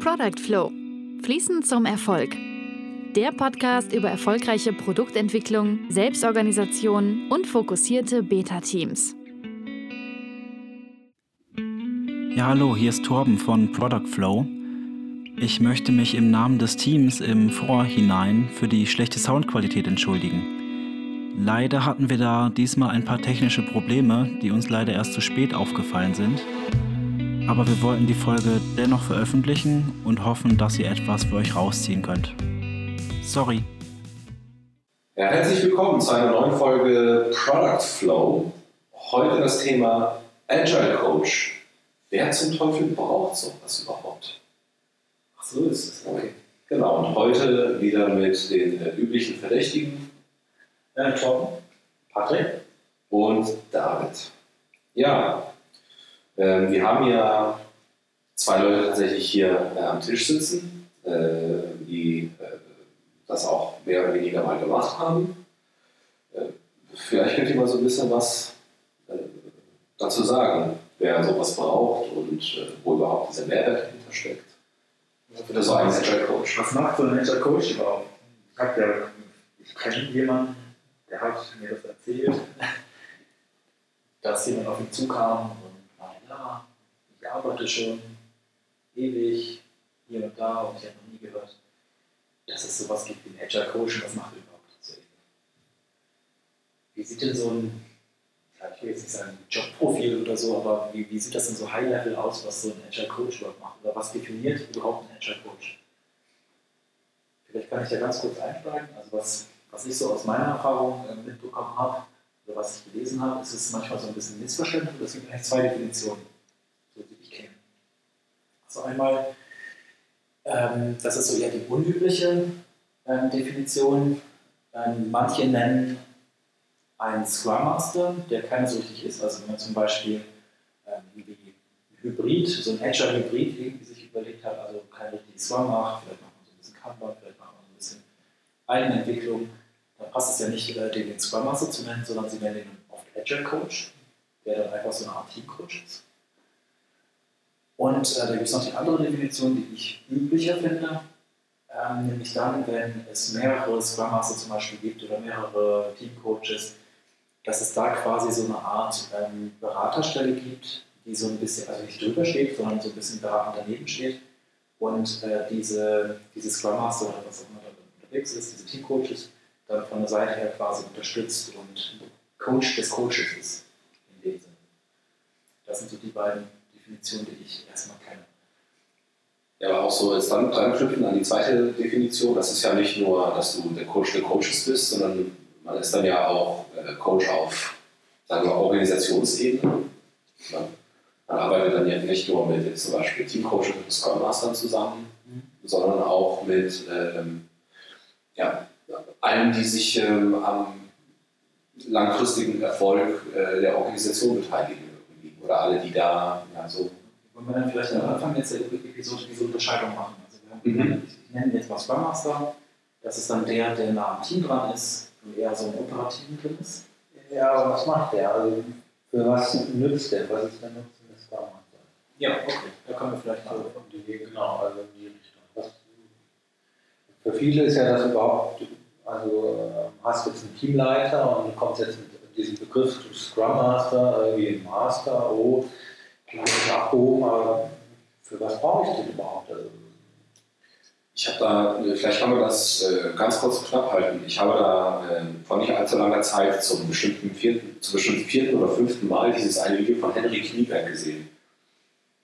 Product Flow. Fließend zum Erfolg. Der Podcast über erfolgreiche Produktentwicklung, Selbstorganisation und fokussierte Beta-Teams. Ja, hallo, hier ist Torben von Product Flow. Ich möchte mich im Namen des Teams im Vorhinein für die schlechte Soundqualität entschuldigen. Leider hatten wir da diesmal ein paar technische Probleme, die uns leider erst zu spät aufgefallen sind aber wir wollten die Folge dennoch veröffentlichen und hoffen, dass ihr etwas für euch rausziehen könnt. Sorry. Ja, herzlich willkommen zu einer neuen Folge Product Flow. Heute das Thema Agile Coach. Wer zum Teufel braucht sowas überhaupt? Ach so ist es. Okay. Genau, und heute wieder mit den äh, üblichen Verdächtigen. Äh, Tom, Patrick und David. Ja, ähm, wir haben ja zwei Leute tatsächlich hier äh, am Tisch sitzen, äh, die äh, das auch mehr oder weniger mal gemacht haben. Äh, vielleicht könnt ihr mal so ein bisschen was äh, dazu sagen, wer sowas braucht und äh, wo überhaupt dieser Mehrwert dahinter steckt. Für so einen Agile Coach. Was macht so ein Agile Coach überhaupt? Ich, ja, ich kenne jemanden, der hat mir das erzählt, dass jemand auf ihn zukam ich arbeite schon ewig hier und da und ich habe noch nie gehört, dass es sowas gibt wie ein Agile Coach was macht überhaupt so Wie sieht denn so ein, ich will jetzt nicht sagen Jobprofil oder so, aber wie, wie sieht das denn so High-Level aus, was so ein Agile Coach überhaupt macht? Oder was definiert überhaupt ein Agile Coach? Vielleicht kann ich da ganz kurz einsteigen. Also was, was ich so aus meiner Erfahrung äh, mitbekommen habe, oder was ich gelesen habe, ist es manchmal so ein bisschen Missverständnis. Es gibt eigentlich zwei Definitionen, so die ich kenne. Also einmal, ähm, das ist so eher die unübliche ähm, Definition. Ähm, manche nennen einen Scrum Master, der keiner so richtig ist. Also wenn man zum Beispiel ähm, wie Hybrid, so ein Agile Hybrid irgendwie sich überlegt hat, also kein richtiges Scrum macht, vielleicht macht man so ein bisschen Kanban, vielleicht macht man so ein bisschen Eigenentwicklung da passt es ja nicht, äh, den, den Scrum Master zu nennen, sondern sie nennen ihn oft Agile Coach, der dann einfach so eine Art Team Coach ist. Und äh, da gibt es noch die andere Definition, die ich üblicher finde, ähm, nämlich dann, wenn es mehrere Scrum Master zum Beispiel gibt oder mehrere Team Coaches, dass es da quasi so eine Art ähm, Beraterstelle gibt, die so ein bisschen, also nicht drüber steht, sondern so ein bisschen beratend daneben steht und äh, diese, diese Scrum Master oder was auch immer da unterwegs ist, diese Team Coaches, dann von der Seite her quasi unterstützt und Coach des Coaches ist. In dem Sinne. Das sind so die beiden Definitionen, die ich erstmal kenne. Ja, aber auch so jetzt dann dran knüpfen an die zweite Definition. Das ist ja nicht nur, dass du der Coach der Coaches bist, sondern man ist dann ja auch äh, Coach auf, sagen wir, Organisationsebene. Ja. Man arbeitet dann ja nicht nur mit jetzt zum Beispiel Teamcoaches und Scrum Mastern zusammen, mhm. sondern auch mit ähm, ja, allen, die sich ähm, am langfristigen Erfolg äh, der Organisation beteiligen. Oder alle, die da ja, so. Wollen wir dann vielleicht am Anfang jetzt Episode diese Unterscheidung machen? Also wir haben, mhm. Ich nenne jetzt mal Scrum Master. Das ist dann der, der nah am Team dran ist und eher so ein operativen drin ist. Ja, aber was macht der? Also für was nützt der? Was ist der Nutzen des Scrum Masters? Ja, okay. Da kommen wir vielleicht mal also, die, genau, also in die Richtung. Was, für viele ist ja das überhaupt also ähm, hast jetzt einen Teamleiter und du kommst jetzt mit diesem Begriff Scrum Master, irgendwie Master, oh, klingt abgehoben, aber für was brauche ich den überhaupt? Also, ich habe da, vielleicht kann man das äh, ganz kurz und knapp halten. Ich habe da äh, vor nicht allzu langer Zeit zum bestimmten vierten, zum bestimmten vierten oder fünften Mal dieses eine Video von Henry Knieberg gesehen.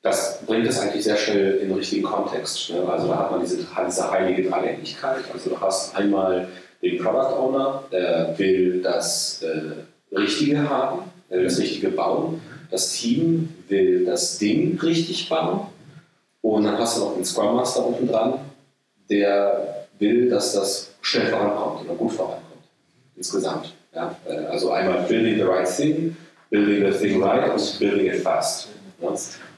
Das bringt es eigentlich sehr schnell in den richtigen Kontext. Ne? Also da hat man diese, diese heilige Dreieckigkeit. Also du hast einmal den Product Owner, der will das äh, Richtige haben, der will das Richtige bauen. Das Team will das Ding richtig bauen. Und dann hast du noch den Scrum Master unten dran, der will, dass das schnell vorankommt oder gut vorankommt. Insgesamt. Ja? Äh, also einmal building the right thing, building the thing right und building it fast. Ja?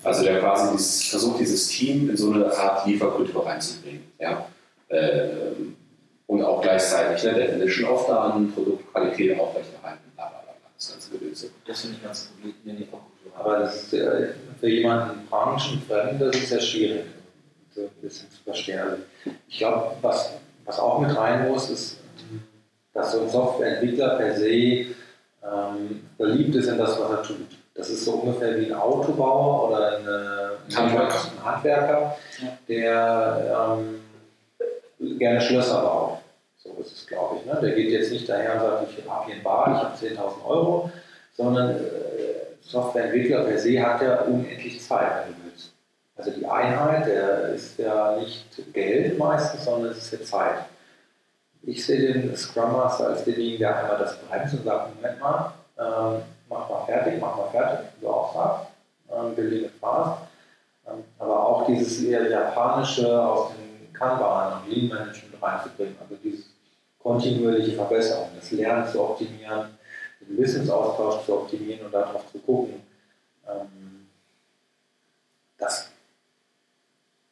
Also der quasi dieses, versucht, dieses Team in so eine Art Lieferkultur reinzubringen. Ja? Äh, und auch gleichzeitig ne, Definition Done, Produktqualität aufrechterhalten, das. Das finde ich ganz gut, Aber das ist, äh, für jemanden branchenfremd, das ist ja schwierig. so ein bisschen zu verstehen. Also ich glaube, was, was auch mit rein muss, ist, dass so ein Softwareentwickler per se ähm, verliebt ist in das, was er tut. Das ist so ungefähr wie ein Autobauer oder ein, ein Handwerker, ein Handwerker der ähm, gerne Schlösser baut. So ist es, glaube ich. Ne? Der geht jetzt nicht daher und sagt, ich habe hier ein Bad, ich habe 10.000 Euro, sondern äh, Softwareentwickler per se hat ja unendlich Zeit, wenn du willst. Also die Einheit, der ist ja nicht Geld meistens, sondern es ist ja Zeit. Ich sehe den Scrum Master als denjenigen, der einmal das bremst und sagt, Moment mal, ähm, mach mal fertig, mach mal fertig, wie du auch sagst, ähm, building it fast. Ähm, aber auch dieses eher japanische aus dem Kanban und Lean Management reinzubringen, also diese kontinuierliche Verbesserung, das Lernen zu optimieren, den Wissensaustausch zu optimieren und darauf zu gucken, ähm, dass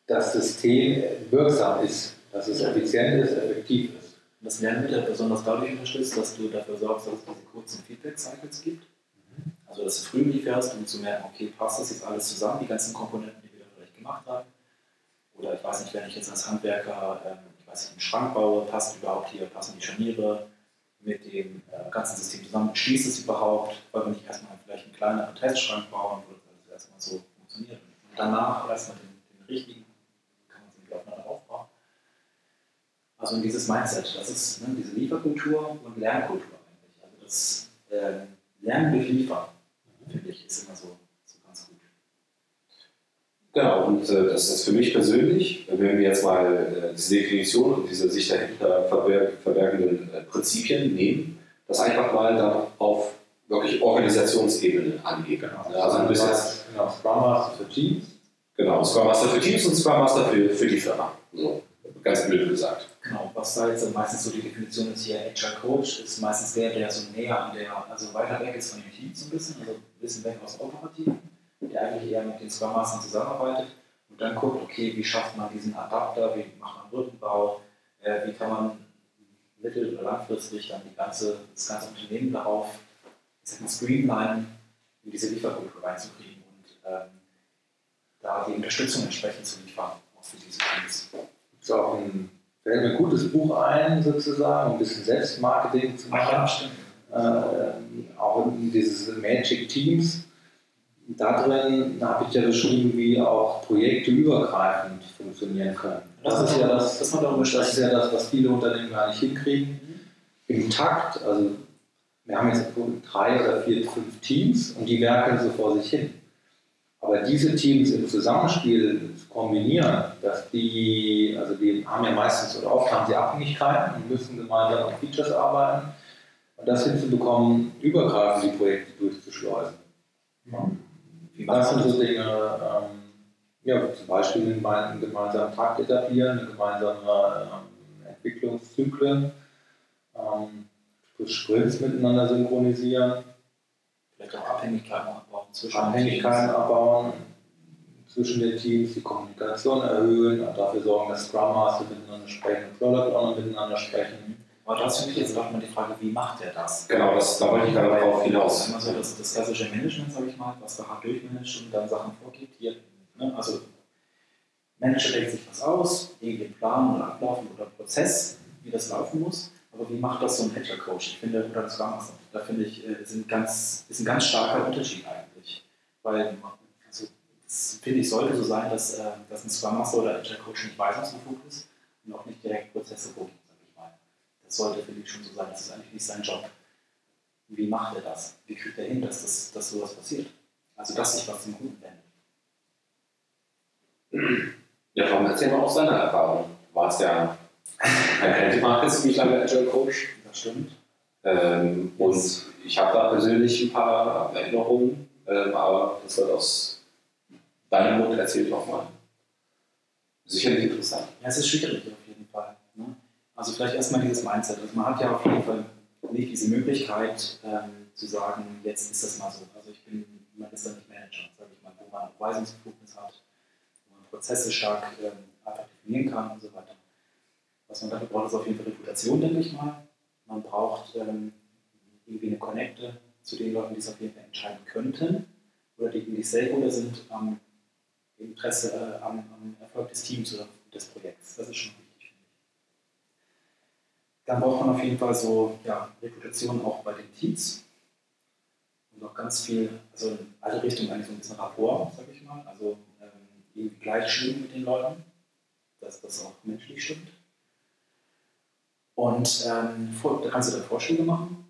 das System wirksam ist, dass es effizient ist, effektiv ist. Das Lernen wird ja besonders dadurch unterstützt, dass du dafür sorgst, dass es diese kurzen Feedback-Cycles gibt. Also, dass du früh lieferst, um zu merken, okay, passt das jetzt alles zusammen, die ganzen Komponenten, die wir da vielleicht gemacht haben. Oder ich weiß nicht, wenn ich jetzt als Handwerker, ähm, ich weiß nicht, einen Schrank baue, passt überhaupt hier, passen die Scharniere mit dem äh, ganzen System zusammen, schließt es überhaupt, weil wir nicht erstmal vielleicht einen kleineren Testschrank bauen, wo das erstmal so funktioniert. Und danach erstmal den, den richtigen Also in dieses Mindset, das ist ne, diese Lieferkultur und Lernkultur eigentlich. Also das äh, Lernen durch Liefern, finde ich, ist immer so. Genau, und äh, das ist für mich persönlich, wenn wir jetzt mal äh, diese Definition und diese sich dahinter verberg verbergenden äh, Prinzipien nehmen, das einfach mal dann auf wirklich Organisationsebene angehen. Genau. Also ein bisschen genau, Scrum Master für Teams. Genau, Scrum Master für Teams und Scrum Master für, für die Firma. So, ganz blöd gesagt. Genau, was da jetzt meistens so die Definition ist hier, Agile Coach ist meistens der, der so näher an der, also weiter weg ist von dem Team so ein bisschen, also ein bisschen weg aus Operativen, der eigentlich eher mit den Scrum Mastern zusammenarbeitet und dann guckt, okay, wie schafft man diesen Adapter, wie macht man Rückenbau, äh, wie kann man mittel- oder langfristig dann die ganze, das ganze Unternehmen darauf, streamlinen, in diese Lieferkultur reinzukriegen und ähm, da die Unterstützung entsprechend zu liefern, auch für diese Teams. Gibt es auch ein fällt mir ein gutes Buch ein, sozusagen, um ein bisschen Selbstmarketing zu machen. Ja, äh, auch in dieses Magic Teams. Da drin habe ich ja beschrieben, wie auch Projekte übergreifend funktionieren können. Das, das ist, ja das, das, das ist ja das, was viele Unternehmen gar nicht hinkriegen. Im Takt, also wir haben jetzt drei oder vier, fünf Teams und die werkeln so vor sich hin. Aber diese Teams im Zusammenspiel zu kombinieren, dass die, also die haben ja meistens oder oft haben sie Abhängigkeiten und müssen gemeinsam an Features arbeiten und das hinzubekommen, übergreifend die Projekte durchzuschleusen. Mhm. Das sind so Dinge, ähm, ja, zum Beispiel einen gemeinsamen Takt etablieren, eine gemeinsame ähm, Entwicklungszyklen, ähm, Sprints miteinander synchronisieren. Vielleicht auch Abhängigkeiten abbauen zwischen Abhängigkeiten abbauen zwischen den Teams, die Kommunikation erhöhen und dafür sorgen, dass Scrum Master miteinander sprechen, Product Owner miteinander sprechen. Aber das finde ich jetzt doch mal die Frage, wie macht er das? Genau, das, da wollte ich gerade darauf hinaus. Also das, das klassische Management, sage ich mal, was da hart durchmanagt und dann Sachen vorgibt. Hier, ne? Also Manager denkt sich was aus, irgendwie Plan oder Ablauf oder Prozess, wie das laufen muss. Aber wie macht das so ein Agile Coach? Ich finde, oder Master, da finde ich, äh, sind ganz, ist ein ganz starker Unterschied eigentlich. Weil, also, das finde ich, sollte so sein, dass, äh, dass ein Scrum Master oder Agile Coach nicht weisungsbefugt ist und auch nicht direkt Prozesse vorgibt. Das sollte, finde ich, schon so sein. Das ist eigentlich nicht sein Job. Wie macht er das? Wie kriegt er hin, dass, das, dass sowas passiert? Also, dass sich was zum Guten wendet. Ja, Tom, erzähl mal auch seine Erfahrung. Du warst ja ein Benchmark ist ziemlich lange Agile Coach. Das stimmt. Ähm, und ich habe da persönlich ein paar Erinnerungen, ähm, aber das wird aus deinem Mund erzählt nochmal. Sicherlich interessant. Ja, es ist schwierig auf jeden Fall. Ne? Also vielleicht erstmal dieses Mindset. Also man hat ja auf jeden Fall nicht diese Möglichkeit ähm, zu sagen, jetzt ist das mal so. Also ich bin, man ist da nicht Manager, sage ich mal, wo man Weisungsbefugnis hat, wo man Prozesse stark ähm, definieren kann und so weiter. Was man dafür braucht, ist auf jeden Fall Reputation, denke ich mal. Man braucht ähm, irgendwie eine Connecte zu den Leuten, die es auf jeden Fall entscheiden könnten oder die, die Stakeholder sind. Ähm, Interesse äh, am, am, Erfolg des Teams oder des Projekts. Das ist schon wichtig. Dann braucht man auf jeden Fall so ja, Reputation auch bei den Teams und auch ganz viel, also in alle Richtungen eigentlich so ein bisschen Rapport, sage ich mal. Also ähm, irgendwie gleich schwimmen mit den Leuten, dass das auch menschlich stimmt. Und ähm, da kannst du dann Vorschläge machen.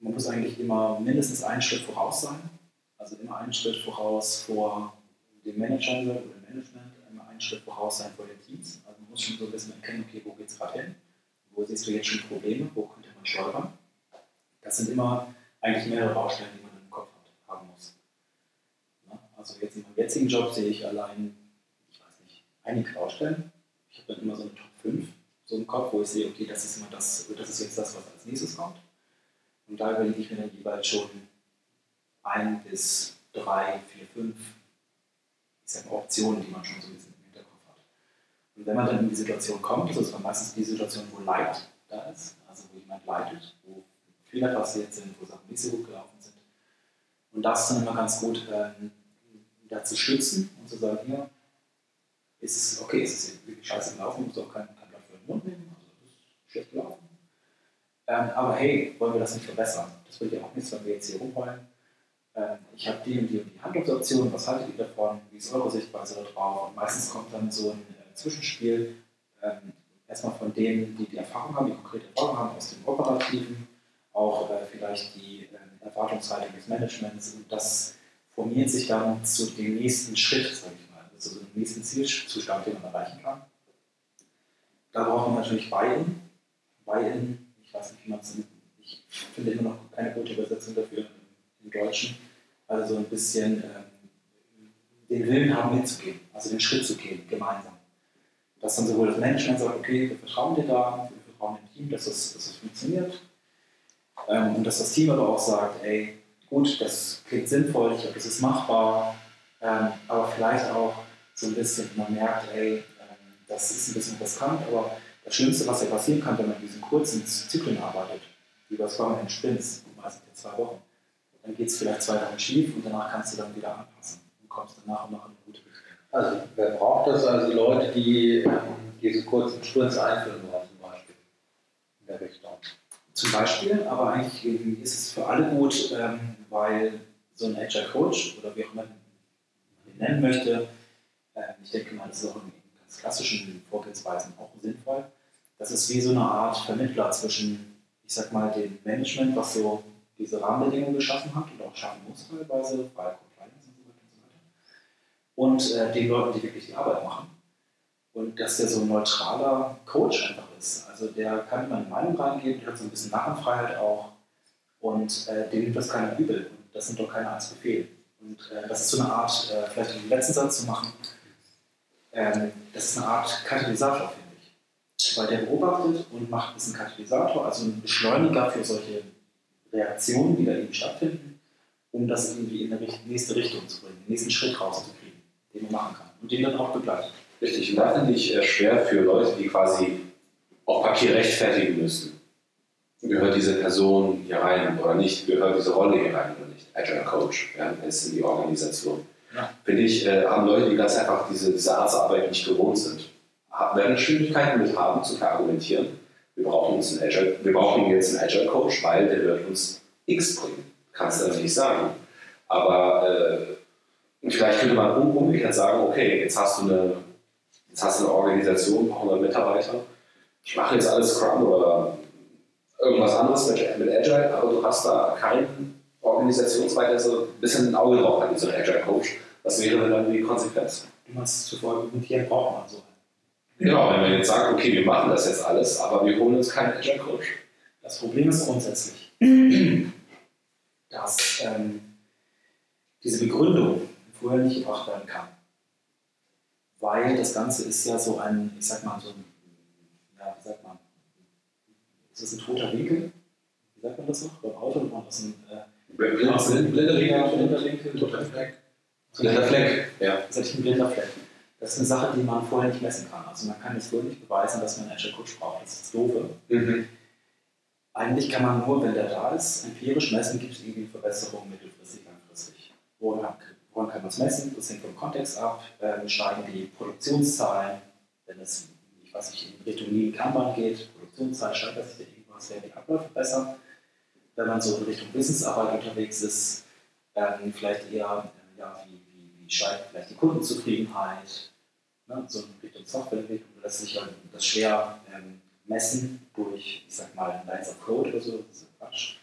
Man muss eigentlich immer mindestens einen Schritt voraus sein. Also immer einen Schritt voraus vor dem Manager oder dem Management, immer einen Schritt voraus sein vor den Teams. Also man muss schon so ein bisschen erkennen, okay, wo geht es gerade hin? Wo siehst du jetzt schon Probleme? Wo könnte man steuern? Das sind immer eigentlich mehrere Baustellen, die man im Kopf hat, haben muss. Ja, also jetzt in meinem jetzigen Job sehe ich allein, ich weiß nicht, einige Baustellen. Ich habe dann immer so eine Top 5 so im Kopf, wo ich sehe, okay, das ist immer das, das ist jetzt das, was als nächstes kommt. Und da überlege ich mir dann jeweils schon ein bis drei, vier, fünf ich sag mal, Optionen, die man schon so ein bisschen. Und wenn man dann in die Situation kommt, das ist dann meistens die Situation, wo Leid da ist, also wo jemand leidet, wo Fehler passiert sind, wo Sachen nicht so gut gelaufen sind. Und das ist dann immer ganz gut, ähm, da zu stützen und zu sagen, hier, ist es okay, ist es wirklich scheiße gelaufen, muss auch kein, kein Blatt für den Mund nehmen, also das ist schlecht gelaufen. Ähm, aber hey, wollen wir das nicht verbessern? Das bringt ja auch nichts, wenn wir jetzt hier rumheulen. Ähm, ich habe die und die und die Handlungsoptionen, was haltet ihr davon, wie ist eure Sichtweise darauf? Und meistens kommt dann so ein Zwischenspiel, ähm, erstmal von denen, die die Erfahrung haben, die konkrete Erfahrung haben aus dem Operativen, auch äh, vielleicht die äh, Erwartungshaltung des Managements und das formiert sich dann zu dem nächsten Schritt, sage ich mal, also zu dem nächsten Zielzustand, den man erreichen kann. Da braucht man natürlich Buy-in. Buy-in, ich weiß nicht, wie man es, ich finde immer noch keine gute Übersetzung dafür im Deutschen, also ein bisschen ähm, den Willen haben mitzugehen, also den Schritt zu gehen, gemeinsam. Dass dann sowohl das Management sagt, okay, wir vertrauen dir da, wir vertrauen dem Team, dass es, dass es funktioniert, ähm, und dass das Team aber auch sagt, ey, gut, das klingt sinnvoll, ich glaube, das ist machbar, ähm, aber vielleicht auch so ein bisschen, man merkt, ey, ähm, das ist ein bisschen riskant, aber das Schlimmste, was ja passieren kann, wenn man in diesen kurzen Zyklen arbeitet, wie das Scrum in Sprints, meistens in zwei Wochen, dann geht es vielleicht zwei Wochen schief und danach kannst du dann wieder anpassen und kommst dann nach und nach in eine gute. Also, wer braucht das? Also Leute, die ähm, diese kurzen Sprints einführen wollen, zum Beispiel, in der Richtung zum Beispiel, aber eigentlich ist es für alle gut, ähm, weil so ein Agile Coach oder wie auch immer man ihn nennen möchte, äh, ich denke mal, das ist auch in ganz klassischen Vorgehensweisen auch sinnvoll. Das ist wie so eine Art Vermittler zwischen, ich sag mal, dem Management, was so diese Rahmenbedingungen geschaffen hat und auch schaffen muss teilweise, bei Compliance und so weiter und so weiter, und äh, den Leuten, die wirklich die Arbeit machen. Und dass der so ein neutraler Coach einfach ist. Also der kann immer eine Meinung reingeben, der hat so ein bisschen Narrenfreiheit auch und äh, dem nimmt das keiner übel. Das nimmt doch keiner als Befehl. Und äh, das ist so eine Art, äh, vielleicht den letzten Satz zu machen, ähm, das ist eine Art Katalysator, finde ich. Weil der beobachtet und macht ein bisschen Katalysator, also ein Beschleuniger für solche Reaktionen, die da eben stattfinden, um das irgendwie in die nächste Richtung zu bringen, den nächsten Schritt rauszukriegen, den man machen kann und den dann auch begleitet. Richtig, und da finde ich äh, schwer für Leute, die quasi auf Papier rechtfertigen müssen. Gehört diese Person hier rein oder nicht? Gehört diese Rolle hier rein oder nicht? Agile Coach, ja, ist in die Organisation. Ja. Finde ich, äh, haben Leute, die ganz einfach diese, diese Arztarbeit nicht gewohnt sind, werden Schwierigkeiten mit haben, zu verargumentieren. Wir brauchen, uns einen Agile, wir brauchen jetzt einen Agile Coach, weil der wird uns X bringen. Kannst du nicht sagen. Aber äh, vielleicht könnte man umgekehrt sagen, okay, jetzt hast du eine Jetzt hast du eine Organisation, ein paar hundert Mitarbeiter. Ich mache jetzt alles Scrum oder irgendwas anderes mit, mit Agile, aber du hast da keinen Organisationsweiter, so ein bisschen ein Auge drauf wie so ein Agile Coach. Was wäre denn dann die Konsequenz? Du meinst zuvor, und hier braucht man so Genau, wenn man jetzt sagt, okay, wir machen das jetzt alles, aber wir holen uns keinen Agile Coach. Das Problem ist grundsätzlich, dass ähm, diese Begründung vorher nicht gebracht werden kann weil das Ganze ist ja so ein, ich sag mal, so ein, ja, wie sagt man, ist das ein toter Winkel? Wie sagt man das noch? Beim Auto nennt man das ein äh, blinder Winkel, blinder Winkel, toter Fleck. Blinder Fleck, ja. Das ist ein blinder Fleck. Das ist eine Sache, die man vorher nicht messen kann. Also man kann jetzt wohl nicht beweisen, dass man einen Agile Coach braucht. Das ist das Doofe. Mhm. Eigentlich kann man nur, wenn der da ist, empirisch messen, gibt es irgendwie Verbesserungen mittelfristig, langfristig. Woran, woran kann man es messen? Das hängt vom Kontext ab. Ähm, steigen die Produktionszahlen, wenn es, ich weiß nicht, in Richtung Lean Kanban geht, Produktionszahlen steigert sich irgendwas, werden die Abläufe besser. Wenn man so in Richtung Wissensarbeit unterwegs ist, ähm, vielleicht eher, äh, ja, wie, wie, wie steigt vielleicht die Kundenzufriedenheit, ne? so in Richtung Softwareentwicklung lässt sich halt das schwer ähm, messen durch, ich sag mal, Lines of Code oder so, das ist Quatsch,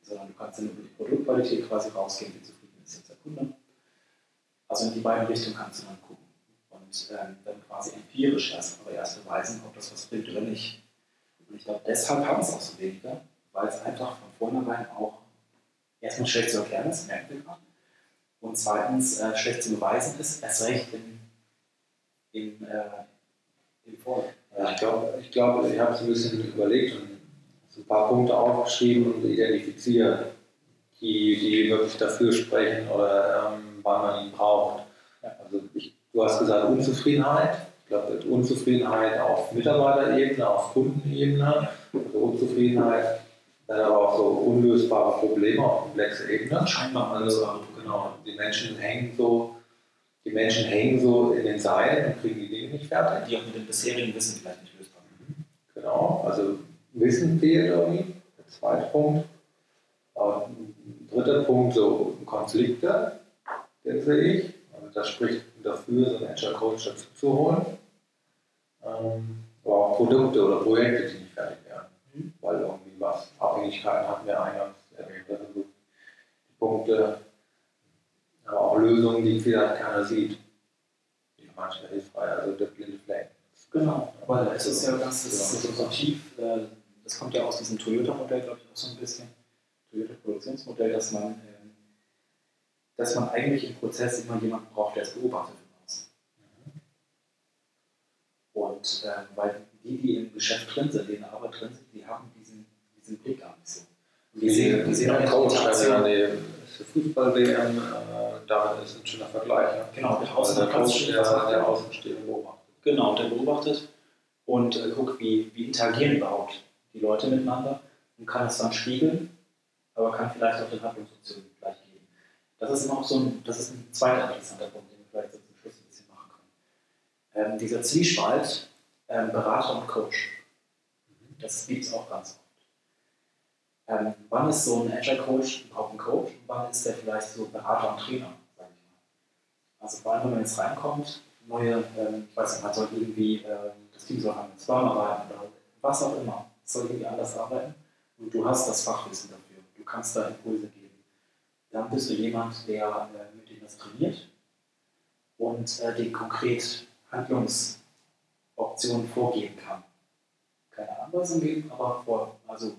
sondern du kannst dann über die Produktqualität quasi rausgehen, wie zufrieden ist jetzt der Kunde. In die beiden Richtungen kannst du dann gucken und ähm, dann quasi empirisch erst, aber erst beweisen, ob das was bringt oder nicht. Und ich glaube, deshalb haben es auch so weniger, weil es einfach von vornherein auch erstmal schlecht zu erklären ist, wir gerade. Und zweitens äh, schlecht zu beweisen ist, erst recht im, im, äh, im Vorlauf. Ja, ich glaube, ich, glaub, ich habe es ein bisschen überlegt und ein paar Punkte aufgeschrieben und identifiziert, die, die wirklich dafür sprechen oder ähm, wann man ihn braucht. Also ich, du hast gesagt Unzufriedenheit. Ich glaube, Unzufriedenheit auf Mitarbeiterebene, auf Kundenebene, also Unzufriedenheit, dann aber auch so unlösbare Probleme auf komplexer Ebene. Scheinbar Also, genau, die Menschen hängen so, die Menschen hängen so in den Seilen und kriegen die Dinge nicht fertig. die auch mit dem bisherigen Wissen vielleicht nicht lösbar sind. Genau, also Wissen fehlt irgendwie, der zweite Punkt. Aber ein dritter Punkt, so Konflikte, den sehe ich. Also das spricht dafür, so einen Agile Coach dazu zu holen. Ähm, aber auch Produkte oder Projekte, die nicht fertig werden. Mhm. Weil irgendwie was, Abhängigkeiten hatten wir eingangs erwähnt, also so die Punkte, aber auch Lösungen, die vielleicht keiner sieht. Die manchmal hilfreich, also der blinde Fleck. Genau, weil es ist ja ganz das ist so tief, äh, das kommt ja aus diesem Toyota-Modell, glaube ich, auch so ein bisschen, Toyota-Produktionsmodell, dass man, ähm, dass man eigentlich im Prozess immer jemanden braucht, der es beobachtet von außen. Und ähm, weil die, die im Geschäft drin sind, die in der Arbeit drin sind, die haben diesen, diesen Blick gar nicht so. Und die sehen, die sehen Coach, Interaktion. Fußball-WM, äh, da ist ein schöner Vergleich. Ja. Genau, der Also der der, der Außenstehende beobachtet. Genau, der beobachtet und äh, guckt, wie, wie interagieren überhaupt die Leute miteinander und kann es dann spiegeln, aber kann vielleicht auch den Handlungsoptionen gleich. Das ist auch so ein, das ist ein zweiter interessanter Punkt, den wir vielleicht so zum Schluss ein bisschen machen können. Ähm, dieser Zwiespalt ähm, Berater und Coach, das gibt es auch ganz oft. Ähm, wann ist so ein Agile Coach überhaupt ein Coach wann ist der vielleicht so Berater und Trainer, sage ich mal. Also vor allem, wenn man jetzt reinkommt, neue, ähm, ich weiß nicht, man soll irgendwie, ähm, das Team soll mit Scrum arbeiten oder was auch immer, soll irgendwie anders arbeiten und du hast das Fachwissen dafür, du kannst da Impulse geben. Dann bist du jemand, der äh, mit dem das trainiert und äh, den konkret Handlungsoptionen vorgeben kann. Keine Anweisung geben, aber vor, also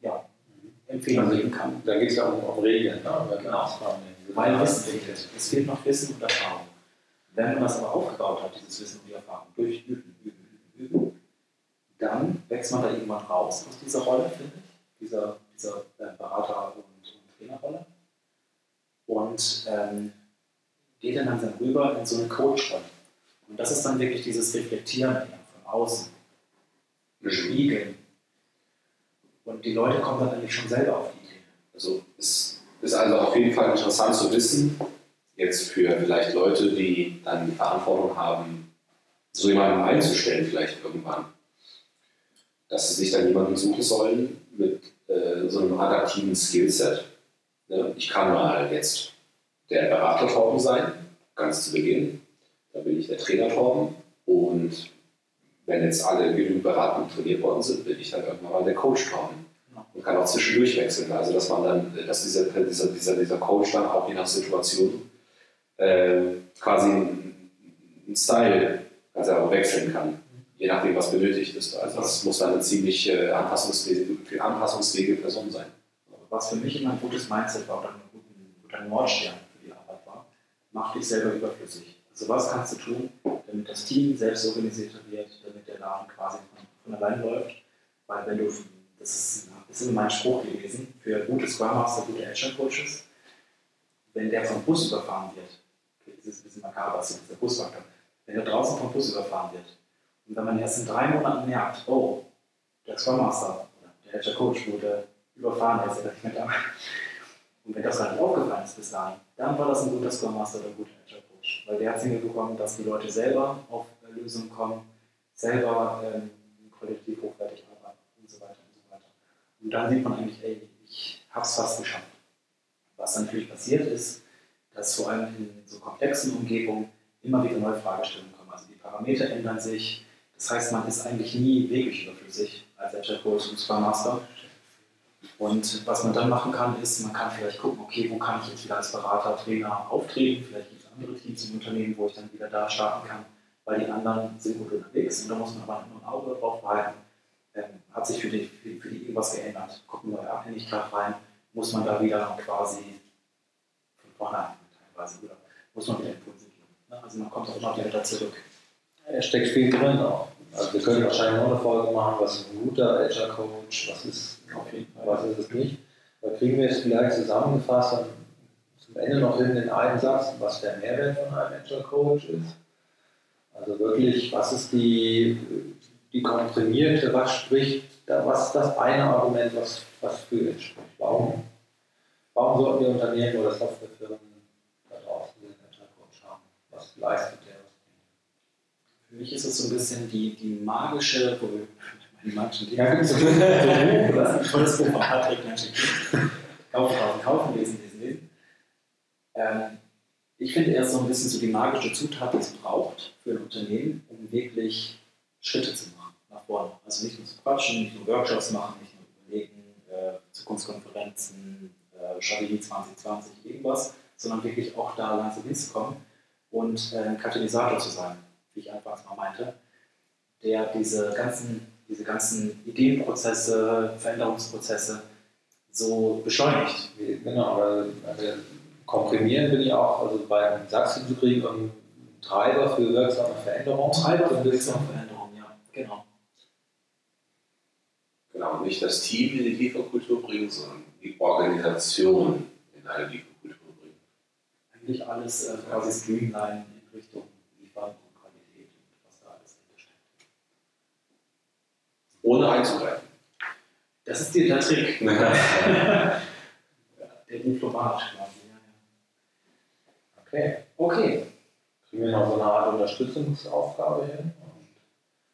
ja, Empfehlungen geben kann. Da geht es ja um, um Regeln. Ne? Wenn Genau. Weil Wissen fehlt. Es fehlt noch Wissen und Erfahrung. Wenn man das aber aufgebaut hat, dieses Wissen und die Erfahrung, durch Üben, Üben, Üben, Üben, dann wächst man da irgendwann raus aus dieser Rolle, finde ich, dieser, dieser äh, Berater- und, und Trainerrolle. Und ähm, geht dann langsam rüber in so eine Coach-Rolle. Und das ist dann wirklich dieses Reflektieren von außen, Spiegeln. Und die Leute kommen dann eigentlich schon selber auf die Idee. Also es ist also auf jeden Fall interessant zu wissen, jetzt für vielleicht Leute, die dann die Verantwortung haben, so jemanden einzustellen vielleicht irgendwann, dass sie sich dann jemanden suchen sollen mit äh, so einem adaptiven Skillset. Ne? Ich kann mal jetzt der Berater Torben sein, ganz zu Beginn. Dann bin ich der Trainer Torben und wenn jetzt alle genug beraten und trainiert worden sind, bin ich dann irgendwann mal der Coach Torben und kann auch zwischendurch wechseln. Also dass man dann, dass dieser, dieser, dieser, dieser Coach dann auch je nach Situation äh, quasi einen Style also auch wechseln kann, je nachdem, was benötigt ist. Also das muss dann eine ziemlich äh, anpassungsfähige, anpassungsfähige Person sein. Was für mich immer ein gutes Mindset war oder ein guter, Nordstern für die Arbeit war, mach dich selber überflüssig. Also was kannst du tun, damit das Team selbst organisierter wird, damit der Laden quasi von, allein läuft? Weil wenn du, das ist, immer mein Spruch gewesen, für gute Scrum Master, gute Agile Coaches, wenn der vom Bus überfahren wird, das ist ein bisschen makaber, das ist der Busfaktor, wenn der draußen vom Bus überfahren wird und wenn man erst in drei Monaten merkt, oh, der Scrum Master oder der Agile Coach wurde überfahren, er mehr da, Und wenn das gar nicht aufgefallen ist bis dahin, dann war das ein guter Scrum Master oder ein guter Agile Coach. Weil der hat es hinbekommen, dass die Leute selber auf Lösungen kommen, selber ähm, qualitativ hochwertig arbeiten und so weiter und so weiter. Und dann sieht man eigentlich, ey, ich habe es fast geschafft. Was dann natürlich passiert ist, dass vor allem in so komplexen Umgebungen immer wieder neue Fragestellungen kommen. Also die Parameter ändern sich. Das heißt, man ist eigentlich nie wirklich überflüssig als Agile Coach und Scrum Master. Und was man dann machen kann, ist, man kann vielleicht gucken, okay, wo kann ich jetzt wieder als Berater, Trainer auftreten? Vielleicht gibt es andere Teams im Unternehmen, wo ich dann wieder da starten kann, weil die anderen sind gut unterwegs. Und da muss man aber nur ein Auge drauf behalten. Ähm, hat sich für die, für, für die irgendwas geändert? Gucken neue Abhängigkeit rein? Muss man da wieder quasi von vorne an teilweise oder muss man wieder Impulse geben? Ne? Also man kommt auch immer wieder zurück. Er steckt viel drin auch. Also wir können wahrscheinlich noch eine Folge machen, was ist ein guter Agile Coach, was ist, was ist es nicht. Da kriegen wir es vielleicht zusammengefasst und zum Ende noch hin in einen Satz, was der Mehrwert von einem Agile Coach ist. Also wirklich, was ist die, die komprimierte, was spricht, was ist das eine Argument, was, was für ihn spricht? Warum, warum sollten die Unternehmen oder Softwarefirmen da draußen den Agile Coach haben? Was leistet? Für mich ist es so ein bisschen die, die magische, die magischen Dinge. Ja, so ein tolles Buch von Patrick. Kaufen, kaufen, kaufen, lesen, lesen, lesen. Ähm, ich finde, er ist so ein bisschen so die magische Zutat, die es braucht für ein Unternehmen, um wirklich Schritte zu machen nach vorne. Also nicht nur zu quatschen, nicht nur Workshops machen, nicht nur überlegen, äh, Zukunftskonferenzen, äh, Strategie 2020, irgendwas, sondern wirklich auch da langsam hinzukommen und äh, Katalysator zu sein wie ich anfangs mal meinte, der diese ganzen, diese ganzen Ideenprozesse, Veränderungsprozesse so beschleunigt. Genau, also komprimieren bin ich auch, also beim Satz hinzukriegen und Treiber für wirksame Veränderung. Treiber für wirksame Veränderung, ja, genau. Genau, nicht das Team in die Lieferkultur bringen, sondern die Organisation in eine Lieferkultur bringen. Eigentlich alles äh, quasi streamline in Richtung Liefern ohne einzugreifen. Das ist der Trick. der Diplomat quasi. Okay. Okay. Kriegen wir noch so eine Art Unterstützungsaufgabe hin?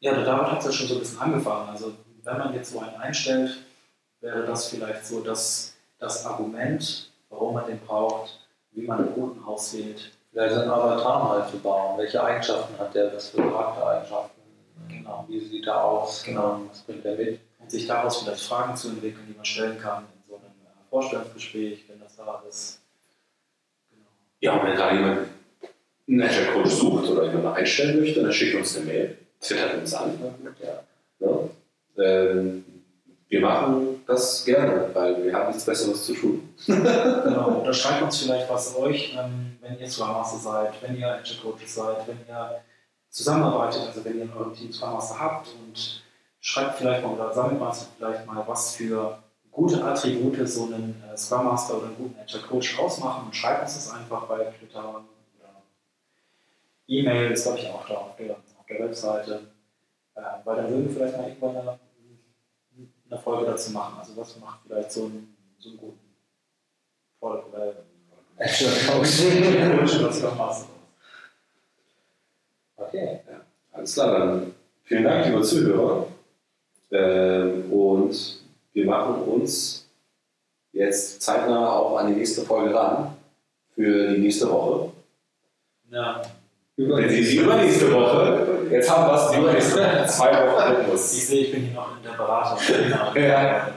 Ja, David hat es ja schon so ein bisschen angefangen. Also wenn man jetzt so einen einstellt, wäre das vielleicht so das, das Argument, warum man den braucht, wie man einen guten auswählt. Vielleicht einen Avatar mal zu bauen. Welche Eigenschaften hat der? Was für Charaktereigenschaften? Sieht er aus? Genau. Was bringt er mit? Und sich daraus vielleicht Fragen zu entwickeln, die man stellen kann in so einem äh, Vorstellungsgespräch, wenn das da ist. Genau. Ja, und wenn da jemand einen Agile Coach sucht oder jemanden einstellen möchte, dann schickt uns eine Mail, twittert uns an. Ja. Ja. Ähm, wir machen das gerne, weil wir haben nichts Besseres zu tun. genau, oder schreibt uns vielleicht, was euch, ähm, wenn ihr Scrum Master seid, wenn ihr Agile Coaches seid, wenn ihr zusammenarbeitet, also wenn ihr in eurem Team Scrum Master habt und schreibt vielleicht mal oder sammelt mal vielleicht mal, was für gute Attribute so einen äh, Scrum Master oder einen guten Agile Coach ausmachen und schreibt uns das einfach bei Twitter oder E-Mail ist glaube ich auch da auf der, auf der Webseite, äh, weil dann würden wir vielleicht mal irgendwann eine, eine, Folge dazu machen. Also was macht vielleicht so einen, so einen guten äh, Agile Coach oder Scrum Master Okay. Ja, alles klar, dann vielen Dank, lieber Zuhörer. Ähm, und wir machen uns jetzt zeitnah auch an die nächste Folge ran für die nächste Woche. Ja. Übernächste, die übernächste Woche. Jetzt haben wir es, die übernächste zwei Wochen Rhythmus. Ich sehe, ich bin hier noch in der Beratung. ja.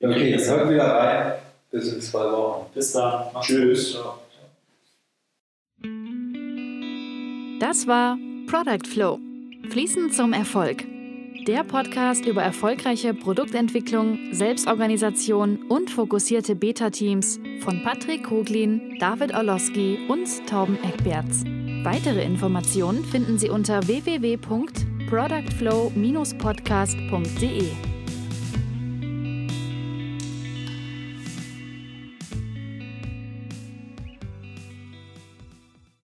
Okay, jetzt hört wieder rein. Bis in zwei Wochen. Bis dann. Tschüss. Ciao. Das war Product Flow. Fließend zum Erfolg. Der Podcast über erfolgreiche Produktentwicklung, Selbstorganisation und fokussierte Beta-Teams von Patrick Koglin, David Orlowski und Torben Eckberts. Weitere Informationen finden Sie unter www.productflow-podcast.de.